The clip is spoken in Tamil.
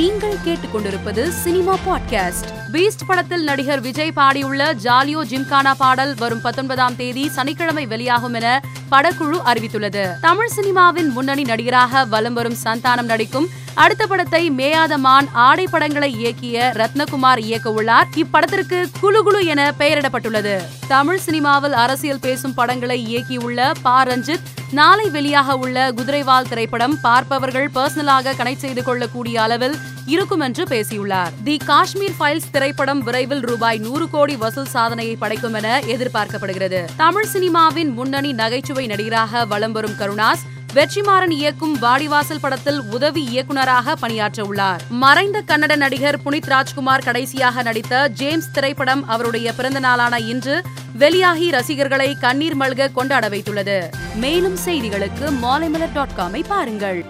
நீங்கள் கேட்டுக்கொண்டிருப்பது சினிமா பாட்காஸ்ட். பீஸ்ட் படத்தில் நடிகர் விஜய் பாடியுள்ள ஜாலியோ ஜிம்கானா பாடல் வரும் பத்தொன்பதாம் தேதி சனிக்கிழமை வெளியாகும் என படக்குழு அறிவித்துள்ளது. தமிழ் சினிமாவின் முன்னணி நடிகராக வலம் வரும் சந்தானம் நடிக்கும் அடுத்த படத்தை மேயாத மான் ஆடை படங்களை இயக்கிய ரத்னகுமார் இயக்க உள்ளார். இப்படத்திற்கு குழு குழு என பெயரிடப்பட்டுள்ளது. தமிழ் சினிமாவில் அரசியல் பேசும் படங்களை இயக்கியுள்ள பா. ரஞ்சித் நாளை வெளியாக உள்ள குதிரைவால் திரைப்படம் பார்ப்பவர்கள் பர்சனலாக கனெக்ட் செய்து கொள்ளக்கூடிய அளவில் இருக்கும் என்று பேசியுள்ளார். தி காஷ்மீர் ஃபைல்ஸ் திரைப்படம் விரைவில் ரூபாய் நூறு கோடி வசூல் சாதனையை படைக்கும் என எதிர்பார்க்கப்படுகிறது. தமிழ் சினிமாவின் முன்னணி நகைச்சுவை நடிகராக வலம் வரும் கருணாஸ் வெற்றிமாறன் இயக்கும் வாடிவாசல் படத்தில் உதவி இயக்குனராக பணியாற்ற உள்ளார். மறைந்த கன்னட நடிகர் புனித் ராஜ்குமார் கடைசியாக நடித்த ஜேம்ஸ் திரைப்படம் அவருடைய பிறந்த நாளான இன்று வெளியாகி ரசிகர்களை கண்ணீர் மல்க கொண்டாட வைத்துள்ளது. மேலும் செய்திகளுக்கு மாலைமலர் டாட் காமை பாருங்கள்.